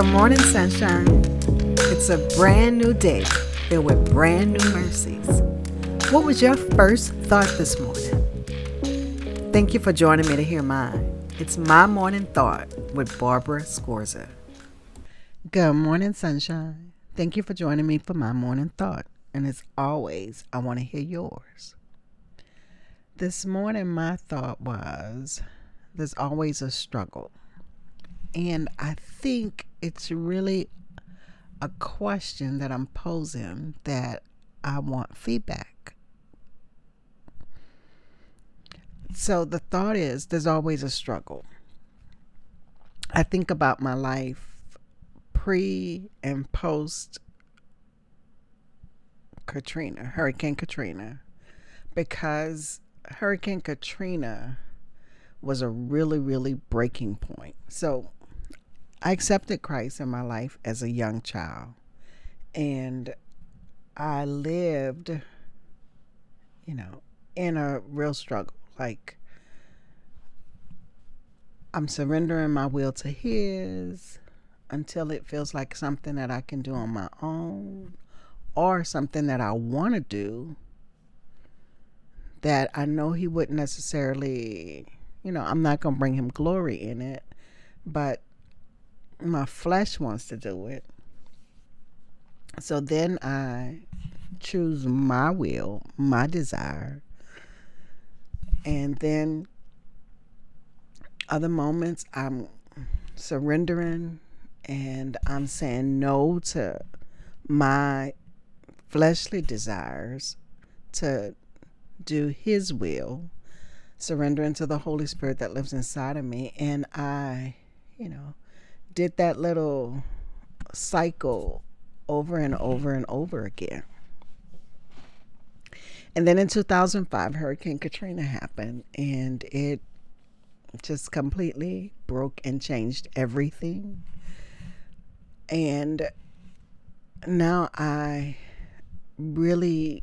Good morning, sunshine. It's a brand new day filled with brand new mercies. What was your first thought this morning? Thank you for joining me to hear mine. It's my morning thought with Barbara Scorza. Good morning, sunshine. Thank you for joining me for my morning thought. And as always, I want to hear yours. This morning, my thought was there's always a struggle. And I think it's really a question that I'm posing that I want feedback. So the thought is there's always a struggle. I think about my life pre and post Katrina, Hurricane Katrina, because Hurricane Katrina was a really, really breaking point. So I accepted Christ in my life as a young child. And I lived, you know, in a real struggle. Like, I'm surrendering my will to His until it feels like something that I can do on my own or something that I want to do that I know He wouldn't necessarily, you know, I'm not going to bring Him glory in it, but my flesh wants to do it. So then I choose my will, my desire. And then other moments I'm surrendering and I'm saying no to my fleshly desires to do his will, surrendering to the Holy Spirit that lives inside of me. And I, you know, did that little cycle over and mm-hmm. over and over again. And then in 2005, Hurricane Katrina happened, and it just completely broke and changed everything. And now I really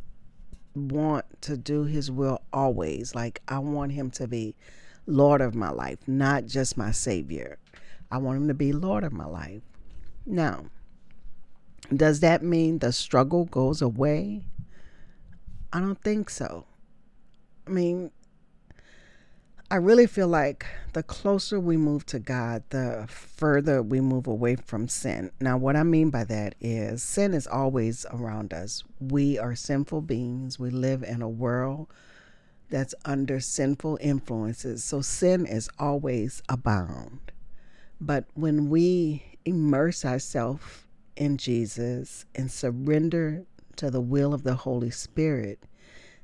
want to do His will always. Like, I want Him to be Lord of my life, not just my Savior. I want him to be Lord of my life. Now, does that mean the struggle goes away? I don't think so. I mean, I really feel like the closer we move to God, the further we move away from sin. Now, what I mean by that is sin is always around us. We are sinful beings. We live in a world that's under sinful influences. So sin is always abound. But when we immerse ourselves in Jesus and surrender to the will of the Holy Spirit,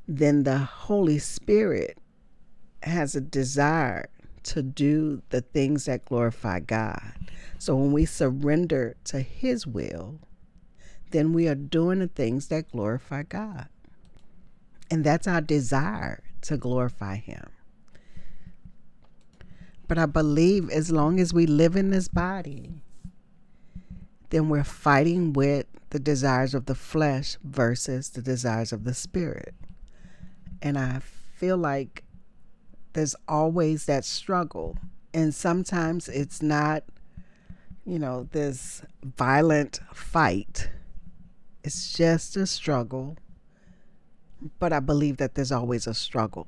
then the Holy Spirit has a desire to do the things that glorify God. So when we surrender to His will, then we are doing the things that glorify God. And that's our desire to glorify Him. But I believe as long as we live in this body, then we're fighting with the desires of the flesh versus the desires of the spirit. And I feel like there's always that struggle. And sometimes it's not, you know, this violent fight, it's just a struggle. But I believe that there's always a struggle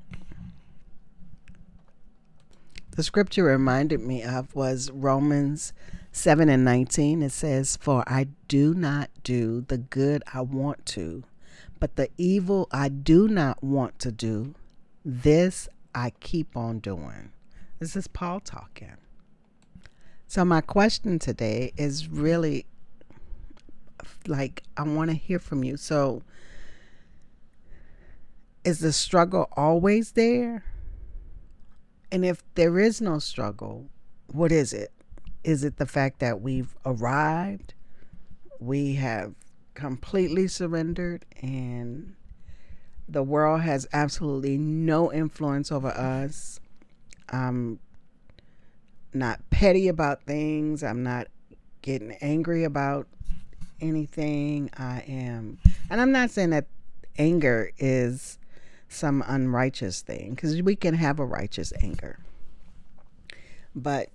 the scripture reminded me of was Romans 7 and 19. It says, For I do not do the good I want to, but the evil I do not want to do, this I keep on doing. This is Paul talking. So, my question today is really like, I want to hear from you. So, is the struggle always there? And if there is no struggle, what is it? Is it the fact that we've arrived? We have completely surrendered and the world has absolutely no influence over us. I'm not petty about things. I'm not getting angry about anything. I am, and I'm not saying that anger is some unrighteous thing because we can have a righteous anger. But,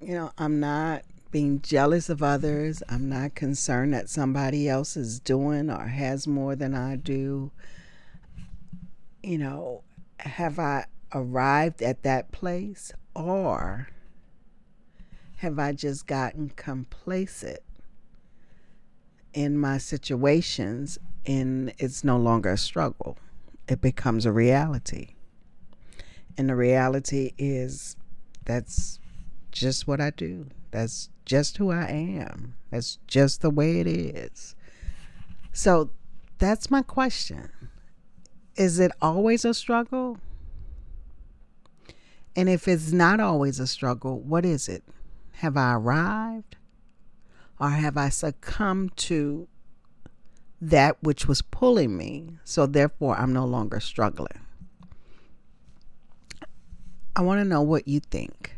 you know, I'm not being jealous of others. I'm not concerned that somebody else is doing or has more than I do. You know, have I arrived at that place or have I just gotten complacent in my situations and it's no longer a struggle? It becomes a reality. And the reality is that's just what I do. That's just who I am. That's just the way it is. So that's my question. Is it always a struggle? And if it's not always a struggle, what is it? Have I arrived? Or have I succumbed to that which was pulling me? So therefore, I'm no longer struggling. I want to know what you think.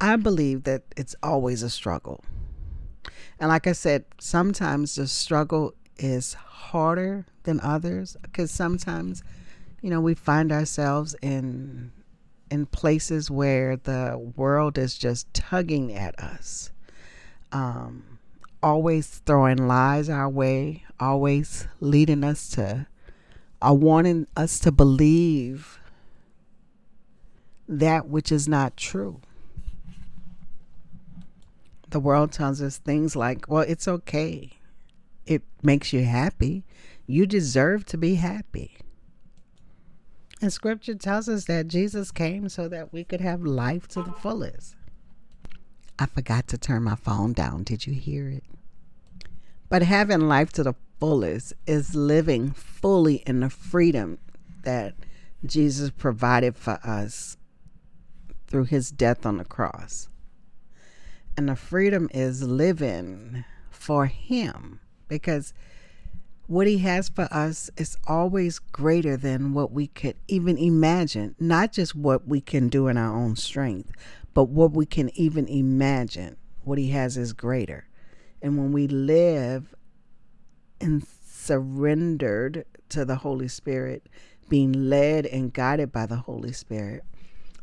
I believe that it's always a struggle. And like I said, sometimes the struggle is harder than others because sometimes, you know, we find ourselves in in places where the world is just tugging at us, um, always throwing lies our way, always leading us to, or wanting us to believe that which is not true the world tells us things like, well, it's okay. It makes you happy. You deserve to be happy. And scripture tells us that Jesus came so that we could have life to the fullest. I forgot to turn my phone down. Did you hear it? But having life to the fullest is living fully in the freedom that Jesus provided for us through his death on the cross. And the freedom is living for Him because what He has for us is always greater than what we could even imagine. Not just what we can do in our own strength, but what we can even imagine. What He has is greater. And when we live and surrendered to the Holy Spirit, being led and guided by the Holy Spirit,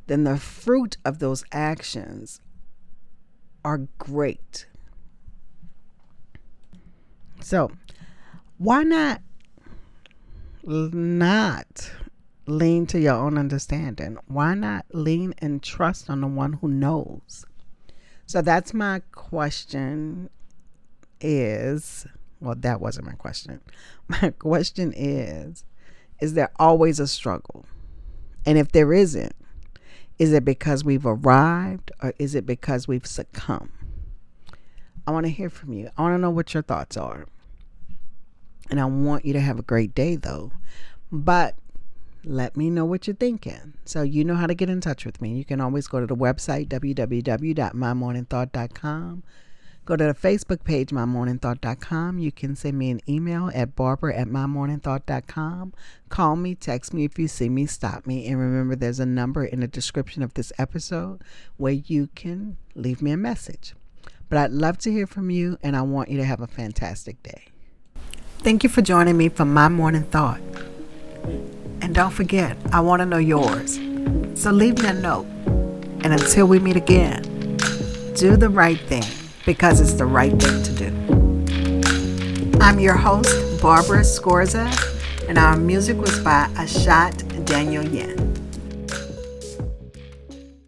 then the fruit of those actions are great. So, why not not lean to your own understanding? Why not lean and trust on the one who knows? So that's my question is well that wasn't my question. My question is is there always a struggle? And if there isn't, is it because we've arrived or is it because we've succumbed? I want to hear from you. I want to know what your thoughts are. And I want you to have a great day, though. But let me know what you're thinking. So you know how to get in touch with me. You can always go to the website, www.mymorningthought.com. Go to the Facebook page, mymorningthought.com. You can send me an email at barbara at mymorningthought.com. Call me, text me if you see me, stop me. And remember, there's a number in the description of this episode where you can leave me a message. But I'd love to hear from you, and I want you to have a fantastic day. Thank you for joining me for My Morning Thought. And don't forget, I want to know yours. So leave me a note. And until we meet again, do the right thing because it's the right thing to do. I'm your host, Barbara Scorza, and our music was by Ashat Daniel Yen.